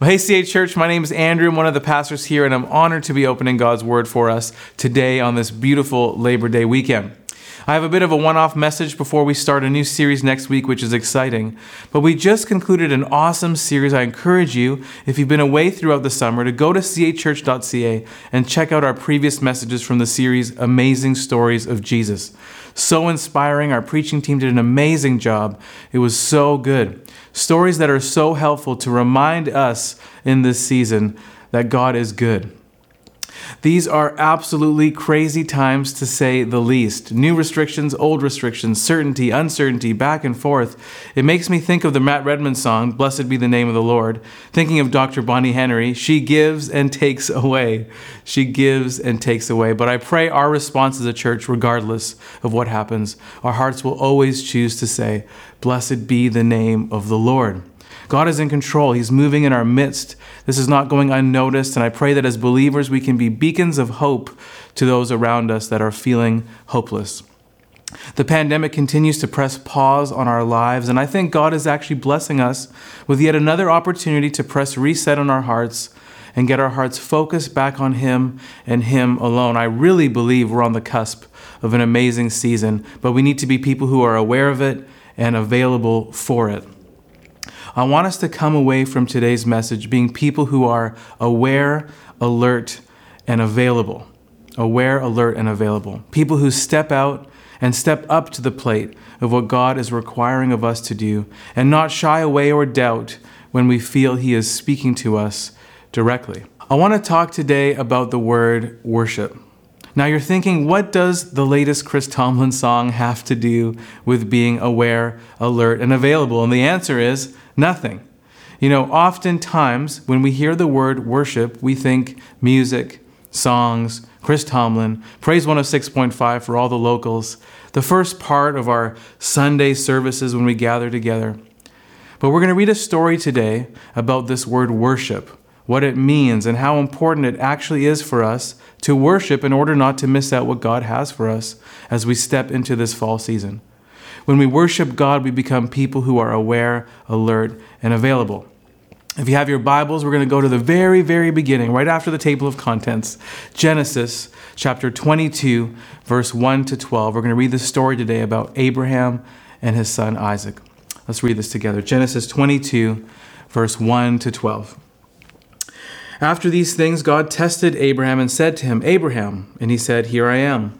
Well, hey, CA Church, my name is Andrew. I'm one of the pastors here, and I'm honored to be opening God's Word for us today on this beautiful Labor Day weekend. I have a bit of a one off message before we start a new series next week, which is exciting. But we just concluded an awesome series. I encourage you, if you've been away throughout the summer, to go to cachurch.ca and check out our previous messages from the series Amazing Stories of Jesus. So inspiring. Our preaching team did an amazing job. It was so good. Stories that are so helpful to remind us in this season that God is good. These are absolutely crazy times to say the least. New restrictions, old restrictions, certainty, uncertainty, back and forth. It makes me think of the Matt Redman song, Blessed Be the Name of the Lord. Thinking of Dr. Bonnie Henry, she gives and takes away. She gives and takes away. But I pray our response as a church, regardless of what happens, our hearts will always choose to say, Blessed be the name of the Lord. God is in control. He's moving in our midst. This is not going unnoticed. And I pray that as believers, we can be beacons of hope to those around us that are feeling hopeless. The pandemic continues to press pause on our lives, and I think God is actually blessing us with yet another opportunity to press reset on our hearts and get our hearts focused back on Him and Him alone. I really believe we're on the cusp of an amazing season, but we need to be people who are aware of it and available for it. I want us to come away from today's message being people who are aware, alert, and available. Aware, alert, and available. People who step out and step up to the plate of what God is requiring of us to do and not shy away or doubt when we feel He is speaking to us directly. I want to talk today about the word worship. Now you're thinking, what does the latest Chris Tomlin song have to do with being aware, alert, and available? And the answer is nothing. You know, oftentimes when we hear the word worship, we think music, songs, Chris Tomlin, Praise 106.5 for all the locals, the first part of our Sunday services when we gather together. But we're going to read a story today about this word worship, what it means, and how important it actually is for us to worship in order not to miss out what God has for us as we step into this fall season. When we worship God, we become people who are aware, alert, and available. If you have your Bibles, we're going to go to the very, very beginning, right after the table of contents, Genesis chapter 22, verse 1 to 12. We're going to read the story today about Abraham and his son Isaac. Let's read this together. Genesis 22, verse 1 to 12. After these things, God tested Abraham and said to him, Abraham. And he said, Here I am.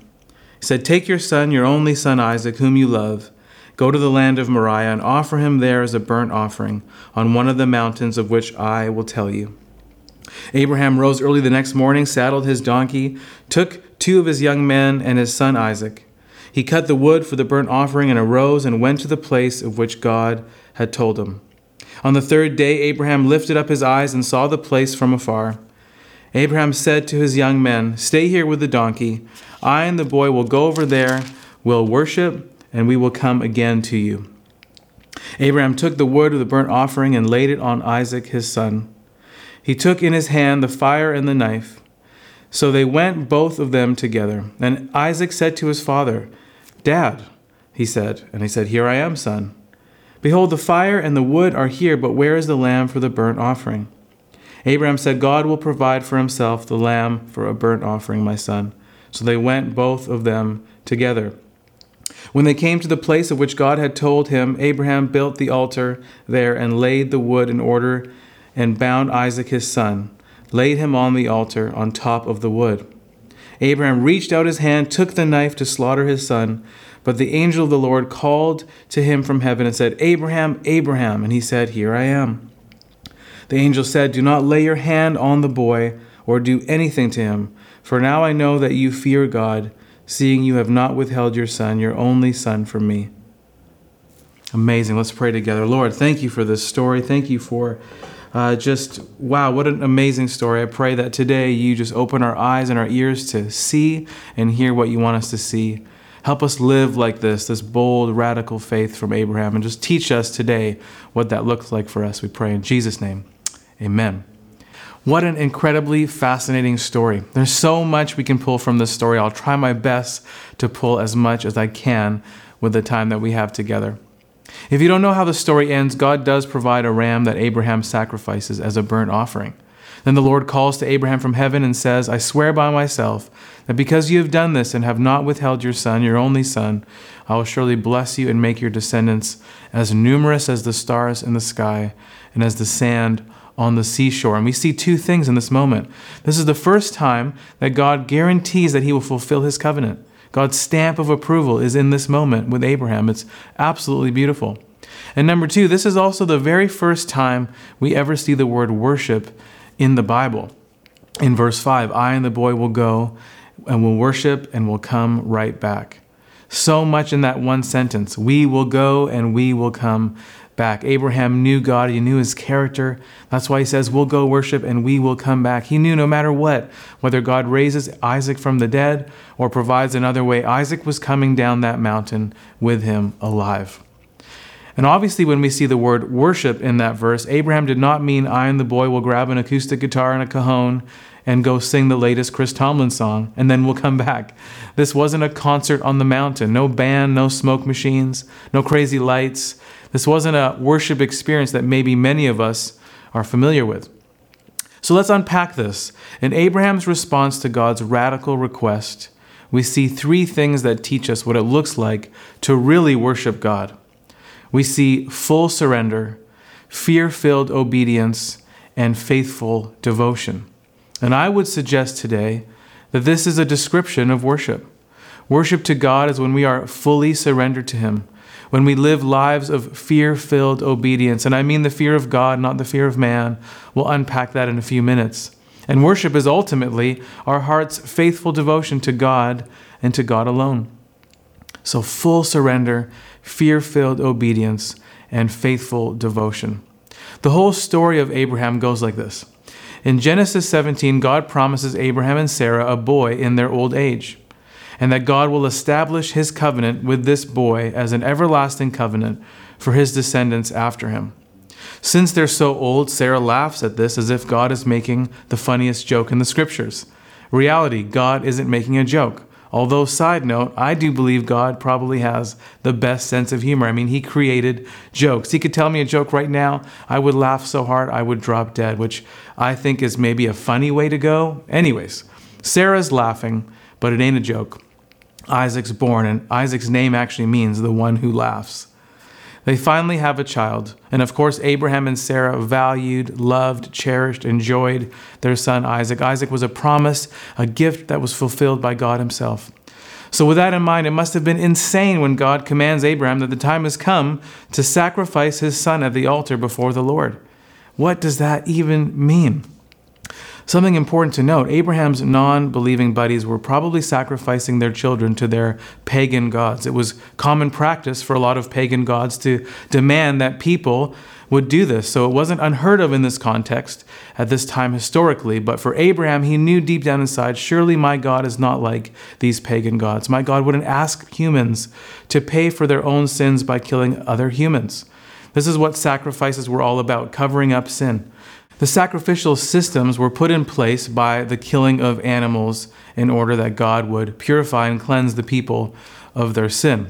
He said, Take your son, your only son Isaac, whom you love, go to the land of Moriah, and offer him there as a burnt offering on one of the mountains of which I will tell you. Abraham rose early the next morning, saddled his donkey, took two of his young men and his son Isaac. He cut the wood for the burnt offering and arose and went to the place of which God had told him. On the third day, Abraham lifted up his eyes and saw the place from afar. Abraham said to his young men, Stay here with the donkey. I and the boy will go over there, will worship, and we will come again to you. Abraham took the wood of the burnt offering and laid it on Isaac his son. He took in his hand the fire and the knife. So they went both of them together. And Isaac said to his father, Dad, he said. And he said, Here I am, son. Behold, the fire and the wood are here, but where is the lamb for the burnt offering? Abraham said, God will provide for himself the lamb for a burnt offering, my son. So they went both of them together. When they came to the place of which God had told him, Abraham built the altar there and laid the wood in order and bound Isaac his son, laid him on the altar on top of the wood. Abraham reached out his hand, took the knife to slaughter his son. But the angel of the Lord called to him from heaven and said, Abraham, Abraham. And he said, Here I am. The angel said, Do not lay your hand on the boy or do anything to him, for now I know that you fear God, seeing you have not withheld your son, your only son, from me. Amazing. Let's pray together. Lord, thank you for this story. Thank you for uh, just, wow, what an amazing story. I pray that today you just open our eyes and our ears to see and hear what you want us to see. Help us live like this, this bold, radical faith from Abraham, and just teach us today what that looks like for us. We pray in Jesus' name. Amen. What an incredibly fascinating story. There's so much we can pull from this story. I'll try my best to pull as much as I can with the time that we have together. If you don't know how the story ends, God does provide a ram that Abraham sacrifices as a burnt offering. Then the Lord calls to Abraham from heaven and says, I swear by myself that because you have done this and have not withheld your son, your only son, I will surely bless you and make your descendants as numerous as the stars in the sky and as the sand on the seashore. And we see two things in this moment. This is the first time that God guarantees that he will fulfill his covenant. God's stamp of approval is in this moment with Abraham. It's absolutely beautiful. And number two, this is also the very first time we ever see the word worship in the Bible. In verse 5, I and the boy will go and will worship and will come right back. So much in that one sentence. We will go and we will come back. Abraham knew God, he knew his character. That's why he says, We'll go worship and we will come back. He knew no matter what, whether God raises Isaac from the dead or provides another way, Isaac was coming down that mountain with him alive. And obviously, when we see the word worship in that verse, Abraham did not mean I and the boy will grab an acoustic guitar and a cajon and go sing the latest Chris Tomlin song, and then we'll come back. This wasn't a concert on the mountain. No band, no smoke machines, no crazy lights. This wasn't a worship experience that maybe many of us are familiar with. So let's unpack this. In Abraham's response to God's radical request, we see three things that teach us what it looks like to really worship God we see full surrender, fear filled obedience, and faithful devotion. And I would suggest today that this is a description of worship. Worship to God is when we are fully surrendered to Him, when we live lives of fear filled obedience. And I mean the fear of God, not the fear of man. We'll unpack that in a few minutes. And worship is ultimately our heart's faithful devotion to God and to God alone. So, full surrender fear filled obedience, and faithful devotion. The whole story of Abraham goes like this. In Genesis 17, God promises Abraham and Sarah a boy in their old age, and that God will establish his covenant with this boy as an everlasting covenant for his descendants after him. Since they're so old, Sarah laughs at this as if God is making the funniest joke in the scriptures. Reality, God isn't making a joke. Although, side note, I do believe God probably has the best sense of humor. I mean, He created jokes. He could tell me a joke right now, I would laugh so hard I would drop dead, which I think is maybe a funny way to go. Anyways, Sarah's laughing, but it ain't a joke. Isaac's born, and Isaac's name actually means the one who laughs. They finally have a child. And of course, Abraham and Sarah valued, loved, cherished, enjoyed their son Isaac. Isaac was a promise, a gift that was fulfilled by God Himself. So, with that in mind, it must have been insane when God commands Abraham that the time has come to sacrifice his son at the altar before the Lord. What does that even mean? Something important to note Abraham's non believing buddies were probably sacrificing their children to their pagan gods. It was common practice for a lot of pagan gods to demand that people would do this. So it wasn't unheard of in this context at this time historically. But for Abraham, he knew deep down inside surely my God is not like these pagan gods. My God wouldn't ask humans to pay for their own sins by killing other humans. This is what sacrifices were all about covering up sin. The sacrificial systems were put in place by the killing of animals in order that God would purify and cleanse the people of their sin.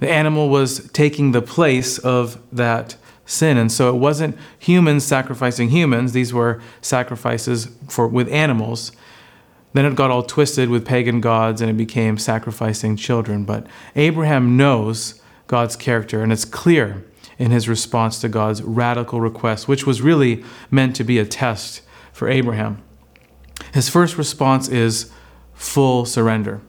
The animal was taking the place of that sin. And so it wasn't humans sacrificing humans, these were sacrifices for with animals. Then it got all twisted with pagan gods and it became sacrificing children. But Abraham knows God's character, and it's clear in his response to God's radical request, which was really meant to be a test for Abraham. His first response is full surrender,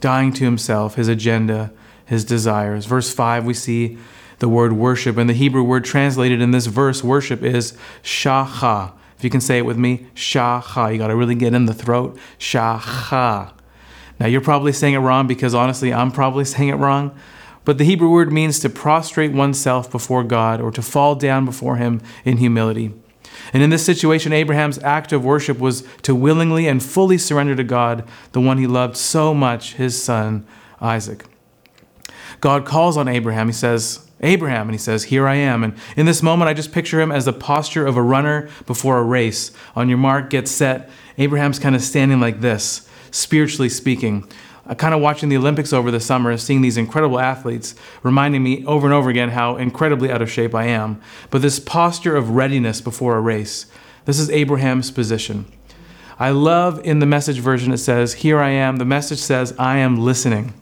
dying to himself, his agenda, his desires. Verse 5, we see the word worship, and the Hebrew word translated in this verse, worship, is shacha. If you can say it with me, shacha. You got to really get in the throat. Shacha. Now, you're probably saying it wrong because honestly, I'm probably saying it wrong. But the Hebrew word means to prostrate oneself before God or to fall down before Him in humility. And in this situation, Abraham's act of worship was to willingly and fully surrender to God, the one he loved so much, his son, Isaac. God calls on Abraham. He says, Abraham, and he says, Here I am. And in this moment, I just picture him as the posture of a runner before a race. On your mark, get set. Abraham's kind of standing like this, spiritually speaking kind of watching the Olympics over the summer, seeing these incredible athletes, reminding me over and over again how incredibly out of shape I am. But this posture of readiness before a race, this is Abraham's position. I love in the message version it says, Here I am. The message says, I am listening.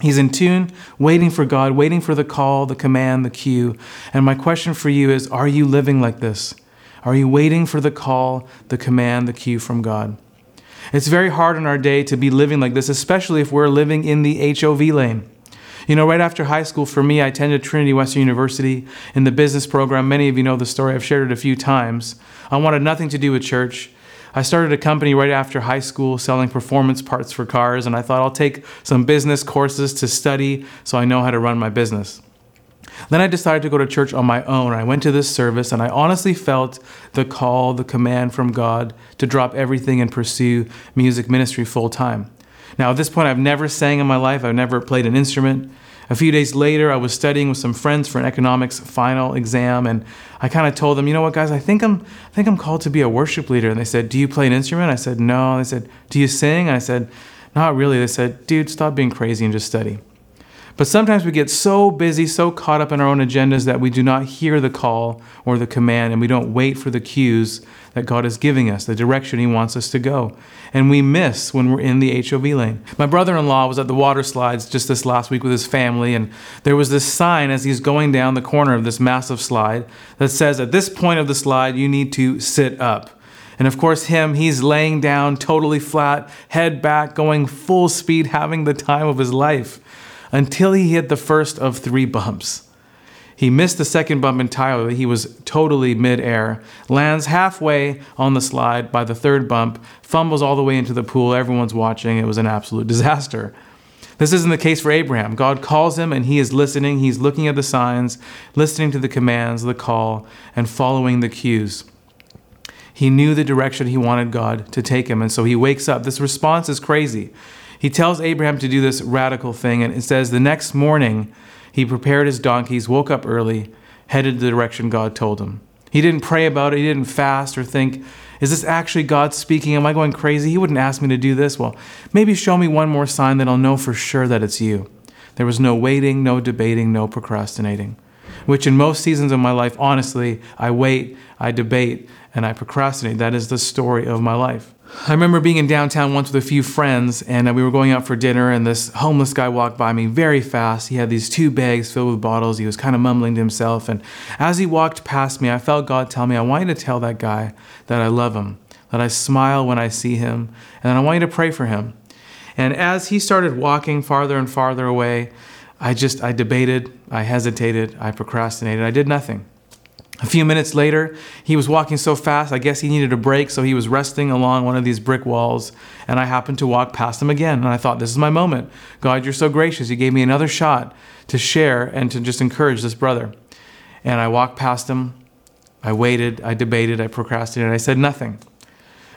He's in tune, waiting for God, waiting for the call, the command, the cue. And my question for you is Are you living like this? Are you waiting for the call, the command, the cue from God? It's very hard in our day to be living like this, especially if we're living in the HOV lane. You know, right after high school, for me, I attended Trinity Western University in the business program. Many of you know the story, I've shared it a few times. I wanted nothing to do with church. I started a company right after high school selling performance parts for cars, and I thought I'll take some business courses to study so I know how to run my business. Then I decided to go to church on my own. I went to this service and I honestly felt the call, the command from God to drop everything and pursue music ministry full time. Now, at this point, I've never sang in my life, I've never played an instrument. A few days later, I was studying with some friends for an economics final exam, and I kind of told them, you know what, guys, I think I'm, I think I'm called to be a worship leader. And they said, Do you play an instrument? I said, No. They said, Do you sing? I said, Not really. They said, Dude, stop being crazy and just study. But sometimes we get so busy, so caught up in our own agendas that we do not hear the call or the command and we don't wait for the cues that God is giving us, the direction He wants us to go. And we miss when we're in the HOV lane. My brother in law was at the water slides just this last week with his family, and there was this sign as he's going down the corner of this massive slide that says, At this point of the slide, you need to sit up. And of course, him, he's laying down totally flat, head back, going full speed, having the time of his life until he hit the first of three bumps. He missed the second bump entirely. He was totally midair, lands halfway on the slide by the third bump, fumbles all the way into the pool. Everyone's watching. It was an absolute disaster. This isn't the case for Abraham. God calls him and he is listening. He's looking at the signs, listening to the commands, the call, and following the cues. He knew the direction he wanted God to take him, and so he wakes up. This response is crazy. He tells Abraham to do this radical thing, and it says the next morning he prepared his donkeys, woke up early, headed the direction God told him. He didn't pray about it, he didn't fast or think, is this actually God speaking? Am I going crazy? He wouldn't ask me to do this. Well, maybe show me one more sign that I'll know for sure that it's you. There was no waiting, no debating, no procrastinating. Which in most seasons of my life, honestly, I wait, I debate, and I procrastinate. That is the story of my life. I remember being in downtown once with a few friends, and uh, we were going out for dinner, and this homeless guy walked by me very fast. He had these two bags filled with bottles. He was kind of mumbling to himself. And as he walked past me, I felt God tell me, I want you to tell that guy that I love him, that I smile when I see him, and I want you to pray for him. And as he started walking farther and farther away, I just, I debated, I hesitated, I procrastinated, I did nothing. A few minutes later, he was walking so fast, I guess he needed a break, so he was resting along one of these brick walls, and I happened to walk past him again. And I thought, this is my moment. God, you're so gracious. You gave me another shot to share and to just encourage this brother. And I walked past him. I waited, I debated, I procrastinated, I said nothing.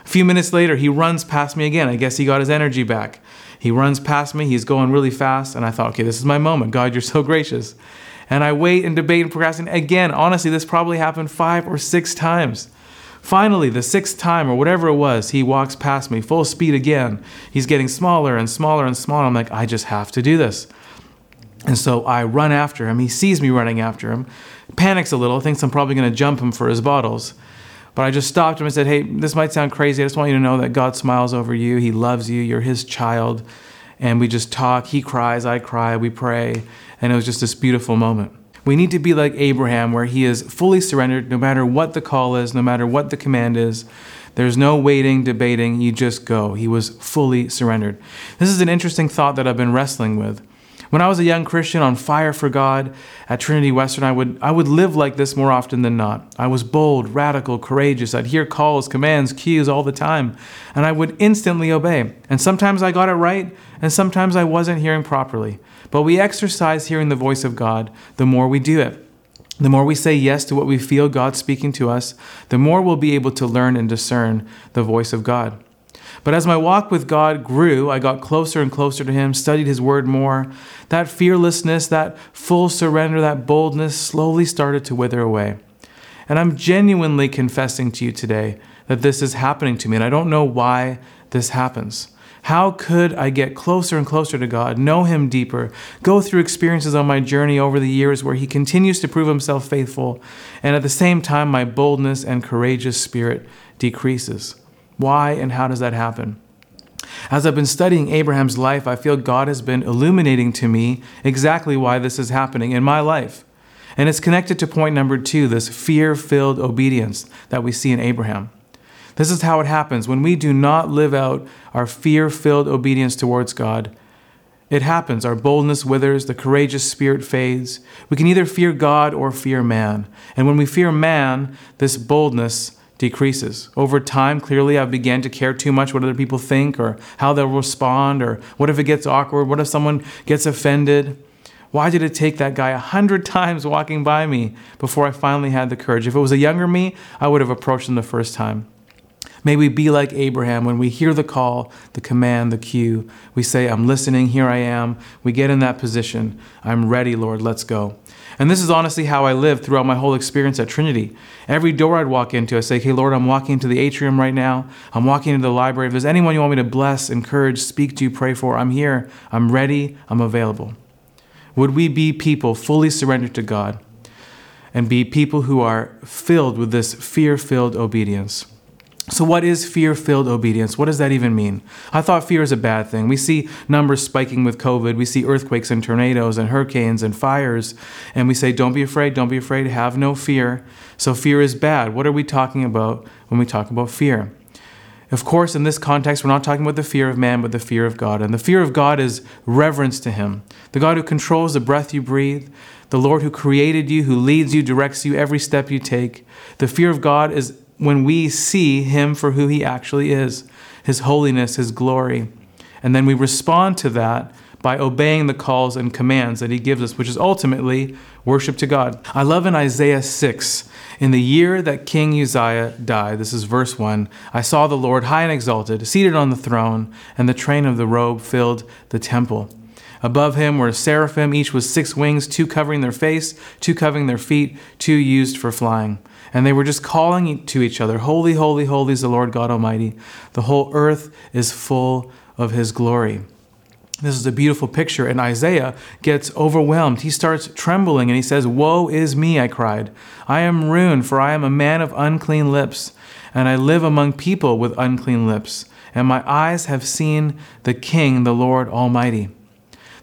A few minutes later, he runs past me again. I guess he got his energy back. He runs past me, he's going really fast, and I thought, okay, this is my moment. God, you're so gracious and I wait and debate and procrastinate. Again, honestly, this probably happened five or six times. Finally, the sixth time or whatever it was, he walks past me full speed again. He's getting smaller and smaller and smaller. I'm like, I just have to do this. And so I run after him. He sees me running after him, panics a little, thinks I'm probably going to jump him for his bottles. But I just stopped him and said, Hey, this might sound crazy. I just want you to know that God smiles over you. He loves you. You're his child. And we just talk. He cries, I cry, we pray. And it was just this beautiful moment. We need to be like Abraham, where he is fully surrendered no matter what the call is, no matter what the command is. There's no waiting, debating, you just go. He was fully surrendered. This is an interesting thought that I've been wrestling with. When I was a young Christian on fire for God at Trinity Western, I would, I would live like this more often than not. I was bold, radical, courageous. I'd hear calls, commands, cues all the time, and I would instantly obey. And sometimes I got it right, and sometimes I wasn't hearing properly. But we exercise hearing the voice of God the more we do it. The more we say yes to what we feel God speaking to us, the more we'll be able to learn and discern the voice of God. But as my walk with God grew, I got closer and closer to Him, studied His Word more. That fearlessness, that full surrender, that boldness slowly started to wither away. And I'm genuinely confessing to you today that this is happening to me, and I don't know why this happens. How could I get closer and closer to God, know Him deeper, go through experiences on my journey over the years where He continues to prove Himself faithful, and at the same time, my boldness and courageous spirit decreases? Why and how does that happen? As I've been studying Abraham's life, I feel God has been illuminating to me exactly why this is happening in my life. And it's connected to point number two this fear filled obedience that we see in Abraham. This is how it happens. When we do not live out our fear filled obedience towards God, it happens. Our boldness withers, the courageous spirit fades. We can either fear God or fear man. And when we fear man, this boldness decreases. Over time, clearly, I've began to care too much what other people think or how they'll respond or what if it gets awkward? What if someone gets offended? Why did it take that guy a hundred times walking by me before I finally had the courage? If it was a younger me, I would have approached him the first time. May we be like Abraham when we hear the call, the command, the cue. We say, I'm listening, here I am. We get in that position. I'm ready, Lord, let's go. And this is honestly how I lived throughout my whole experience at Trinity. Every door I'd walk into, I'd say, Hey, Lord, I'm walking into the atrium right now. I'm walking into the library. If there's anyone you want me to bless, encourage, speak to, pray for, I'm here. I'm ready. I'm available. Would we be people fully surrendered to God and be people who are filled with this fear filled obedience? So, what is fear filled obedience? What does that even mean? I thought fear is a bad thing. We see numbers spiking with COVID. We see earthquakes and tornadoes and hurricanes and fires. And we say, don't be afraid, don't be afraid, have no fear. So, fear is bad. What are we talking about when we talk about fear? Of course, in this context, we're not talking about the fear of man, but the fear of God. And the fear of God is reverence to Him. The God who controls the breath you breathe, the Lord who created you, who leads you, directs you every step you take. The fear of God is when we see Him for who He actually is His holiness, His glory. And then we respond to that by obeying the calls and commands that He gives us, which is ultimately worship to God. I love in Isaiah 6, in the year that King Uzziah died, this is verse 1, I saw the Lord high and exalted, seated on the throne, and the train of the robe filled the temple. Above him were seraphim, each with six wings, two covering their face, two covering their feet, two used for flying. And they were just calling to each other, Holy, holy, holy is the Lord God Almighty. The whole earth is full of his glory. This is a beautiful picture, and Isaiah gets overwhelmed. He starts trembling and he says, Woe is me, I cried. I am ruined, for I am a man of unclean lips, and I live among people with unclean lips, and my eyes have seen the King, the Lord Almighty.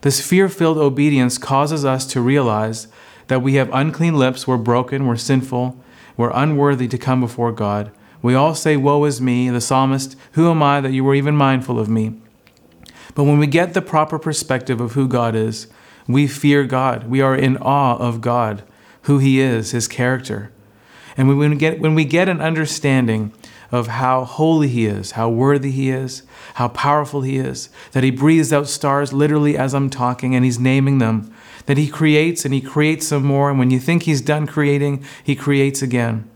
This fear filled obedience causes us to realize that we have unclean lips, we're broken, we're sinful, we're unworthy to come before God. We all say, Woe is me, the psalmist, who am I that you were even mindful of me? But when we get the proper perspective of who God is, we fear God. We are in awe of God, who He is, His character. And when we get, when we get an understanding of how holy He is, how worthy He is, how powerful He is, that He breathes out stars literally as I'm talking and He's naming them, that He creates and He creates some more. And when you think He's done creating, He creates again.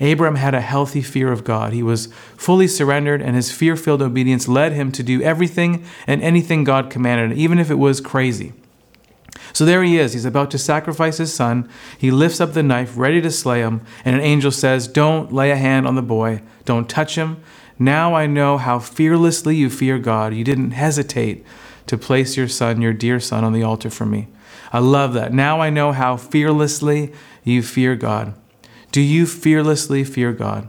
Abram had a healthy fear of God. He was fully surrendered, and his fear filled obedience led him to do everything and anything God commanded, even if it was crazy. So there he is. He's about to sacrifice his son. He lifts up the knife, ready to slay him, and an angel says, Don't lay a hand on the boy, don't touch him. Now I know how fearlessly you fear God. You didn't hesitate to place your son, your dear son, on the altar for me. I love that. Now I know how fearlessly you fear God. Do you fearlessly fear God?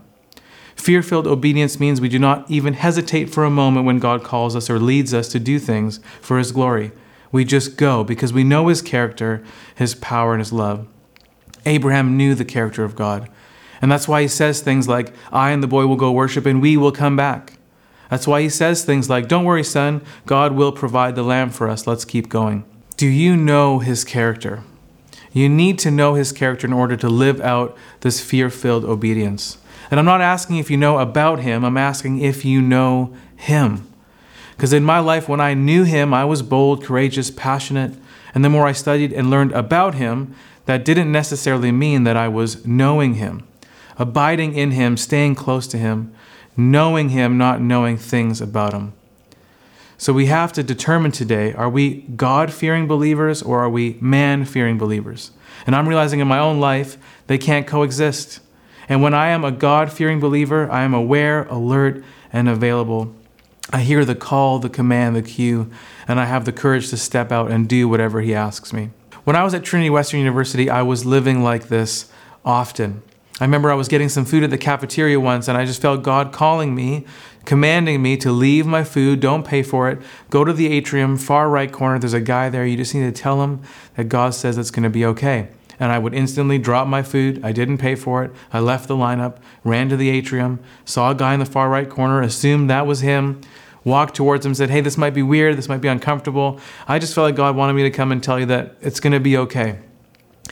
Fear filled obedience means we do not even hesitate for a moment when God calls us or leads us to do things for His glory. We just go because we know His character, His power, and His love. Abraham knew the character of God. And that's why he says things like, I and the boy will go worship and we will come back. That's why he says things like, Don't worry, son, God will provide the lamb for us. Let's keep going. Do you know his character? You need to know his character in order to live out this fear filled obedience. And I'm not asking if you know about him, I'm asking if you know him. Because in my life, when I knew him, I was bold, courageous, passionate. And the more I studied and learned about him, that didn't necessarily mean that I was knowing him. Abiding in him, staying close to him, knowing him, not knowing things about him. So we have to determine today are we God fearing believers or are we man fearing believers? And I'm realizing in my own life they can't coexist. And when I am a God fearing believer, I am aware, alert, and available. I hear the call, the command, the cue, and I have the courage to step out and do whatever He asks me. When I was at Trinity Western University, I was living like this often. I remember I was getting some food at the cafeteria once, and I just felt God calling me, commanding me to leave my food, don't pay for it, go to the atrium, far right corner. There's a guy there. You just need to tell him that God says it's going to be okay. And I would instantly drop my food. I didn't pay for it. I left the lineup, ran to the atrium, saw a guy in the far right corner, assumed that was him, walked towards him, said, Hey, this might be weird. This might be uncomfortable. I just felt like God wanted me to come and tell you that it's going to be okay.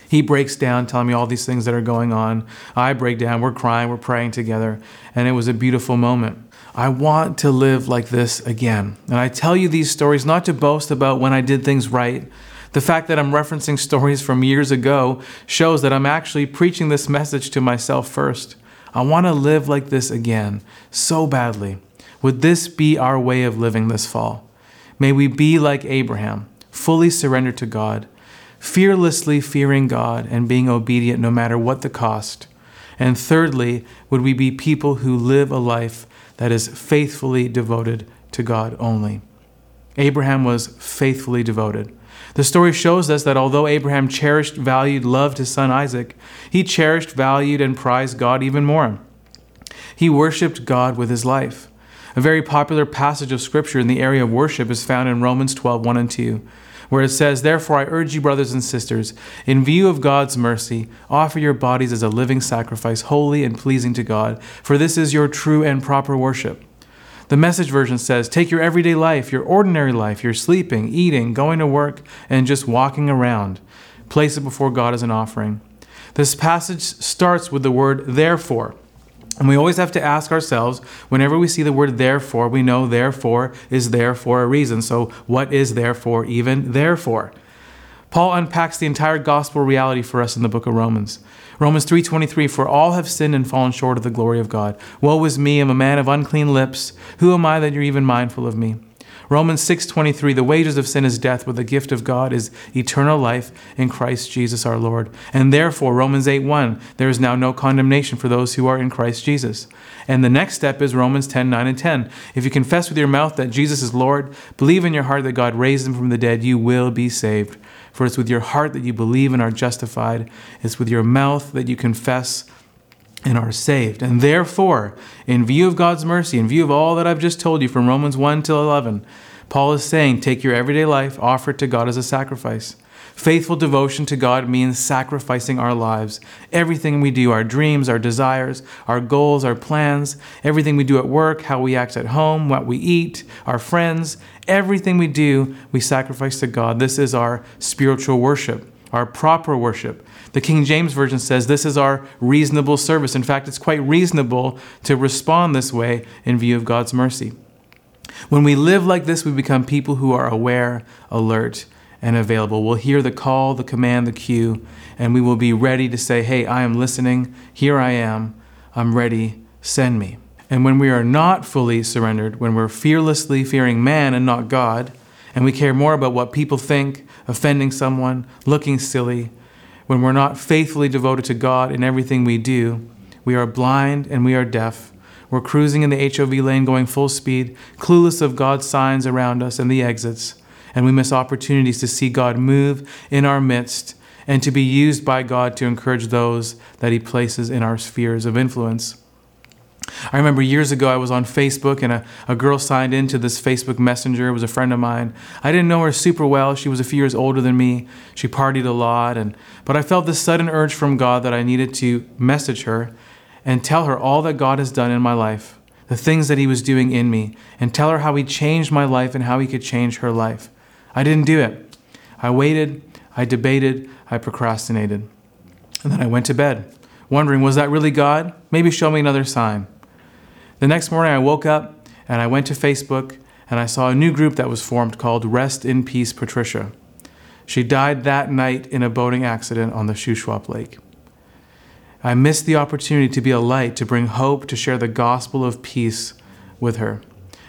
He breaks down, telling me all these things that are going on. I break down. We're crying. We're praying together. And it was a beautiful moment. I want to live like this again. And I tell you these stories not to boast about when I did things right. The fact that I'm referencing stories from years ago shows that I'm actually preaching this message to myself first. I want to live like this again so badly. Would this be our way of living this fall? May we be like Abraham, fully surrendered to God fearlessly fearing God and being obedient no matter what the cost. And thirdly, would we be people who live a life that is faithfully devoted to God only? Abraham was faithfully devoted. The story shows us that although Abraham cherished, valued, loved his son Isaac, he cherished, valued, and prized God even more. He worshiped God with his life. A very popular passage of scripture in the area of worship is found in Romans 12 1 and 2 where it says, Therefore I urge you, brothers and sisters, in view of God's mercy, offer your bodies as a living sacrifice, holy and pleasing to God, for this is your true and proper worship. The message version says, Take your everyday life, your ordinary life, your sleeping, eating, going to work, and just walking around. Place it before God as an offering. This passage starts with the word therefore. And we always have to ask ourselves whenever we see the word therefore, we know therefore is there for a reason. So, what is therefore even therefore? Paul unpacks the entire gospel reality for us in the book of Romans. Romans 3:23 For all have sinned and fallen short of the glory of God. Woe is me, I'm a man of unclean lips. Who am I that you're even mindful of me? Romans 6:23 The wages of sin is death, but the gift of God is eternal life in Christ Jesus our Lord. And therefore Romans 8:1 There is now no condemnation for those who are in Christ Jesus. And the next step is Romans 10:9 and 10. If you confess with your mouth that Jesus is Lord, believe in your heart that God raised him from the dead, you will be saved. For it's with your heart that you believe and are justified. It's with your mouth that you confess and are saved. And therefore, in view of God's mercy, in view of all that I've just told you from Romans 1 till 11, Paul is saying, take your everyday life, offer it to God as a sacrifice. Faithful devotion to God means sacrificing our lives. Everything we do, our dreams, our desires, our goals, our plans, everything we do at work, how we act at home, what we eat, our friends, everything we do, we sacrifice to God. This is our spiritual worship, our proper worship. The King James Version says this is our reasonable service. In fact, it's quite reasonable to respond this way in view of God's mercy. When we live like this, we become people who are aware, alert, and available. We'll hear the call, the command, the cue, and we will be ready to say, Hey, I am listening. Here I am. I'm ready. Send me. And when we are not fully surrendered, when we're fearlessly fearing man and not God, and we care more about what people think, offending someone, looking silly, when we're not faithfully devoted to God in everything we do, we are blind and we are deaf. We're cruising in the HOV lane going full speed, clueless of God's signs around us and the exits, and we miss opportunities to see God move in our midst and to be used by God to encourage those that He places in our spheres of influence. I remember years ago I was on Facebook and a, a girl signed into this Facebook Messenger. It was a friend of mine. I didn't know her super well. She was a few years older than me. She partied a lot and but I felt this sudden urge from God that I needed to message her and tell her all that God has done in my life, the things that he was doing in me, and tell her how he changed my life and how he could change her life. I didn't do it. I waited, I debated, I procrastinated. And then I went to bed, wondering, was that really God? Maybe show me another sign. The next morning, I woke up and I went to Facebook and I saw a new group that was formed called Rest in Peace Patricia. She died that night in a boating accident on the Shuswap Lake. I missed the opportunity to be a light, to bring hope, to share the gospel of peace with her.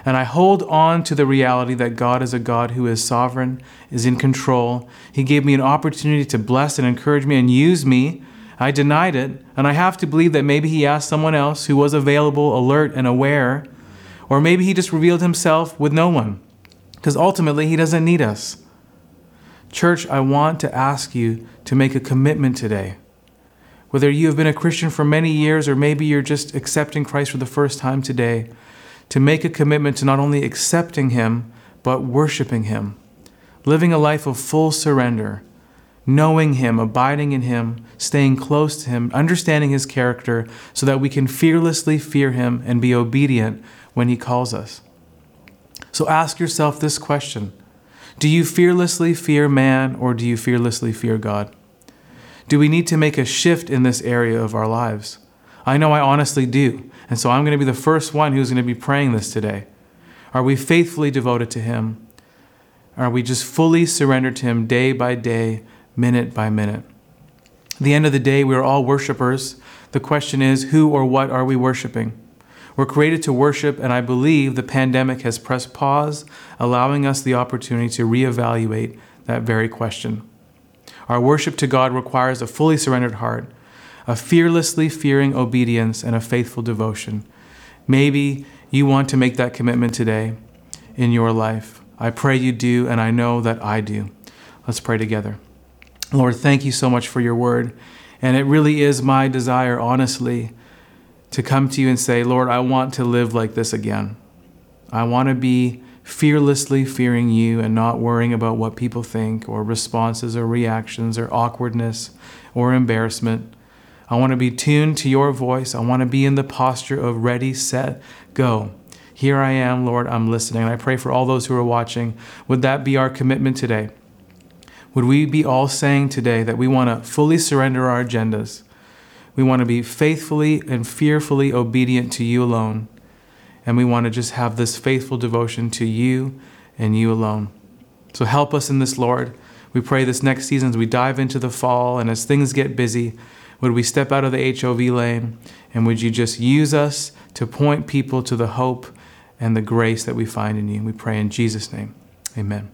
And I hold on to the reality that God is a God who is sovereign, is in control. He gave me an opportunity to bless and encourage me and use me I denied it, and I have to believe that maybe he asked someone else who was available, alert, and aware, Or maybe he just revealed himself with no one, because ultimately he doesn't need us. Church, I want to ask you to make a commitment today. Whether you have been a Christian for many years or maybe you're just accepting Christ for the first time today, to make a commitment to not only accepting Him, but worshiping Him, living a life of full surrender, knowing Him, abiding in Him, staying close to Him, understanding His character, so that we can fearlessly fear Him and be obedient when He calls us. So ask yourself this question Do you fearlessly fear man or do you fearlessly fear God? Do we need to make a shift in this area of our lives? I know I honestly do. And so I'm going to be the first one who's going to be praying this today. Are we faithfully devoted to Him? Are we just fully surrendered to Him day by day, minute by minute? At the end of the day, we are all worshipers. The question is, who or what are we worshiping? We're created to worship, and I believe the pandemic has pressed pause, allowing us the opportunity to reevaluate that very question. Our worship to God requires a fully surrendered heart, a fearlessly fearing obedience, and a faithful devotion. Maybe you want to make that commitment today in your life. I pray you do, and I know that I do. Let's pray together. Lord, thank you so much for your word. And it really is my desire, honestly, to come to you and say, Lord, I want to live like this again. I want to be fearlessly fearing you and not worrying about what people think or responses or reactions or awkwardness or embarrassment. I want to be tuned to your voice. I want to be in the posture of ready, set, go. Here I am, Lord, I'm listening. And I pray for all those who are watching. Would that be our commitment today? Would we be all saying today that we want to fully surrender our agendas? We want to be faithfully and fearfully obedient to you alone. And we want to just have this faithful devotion to you and you alone. So help us in this, Lord. We pray this next season as we dive into the fall and as things get busy, would we step out of the HOV lane and would you just use us to point people to the hope and the grace that we find in you? We pray in Jesus' name. Amen.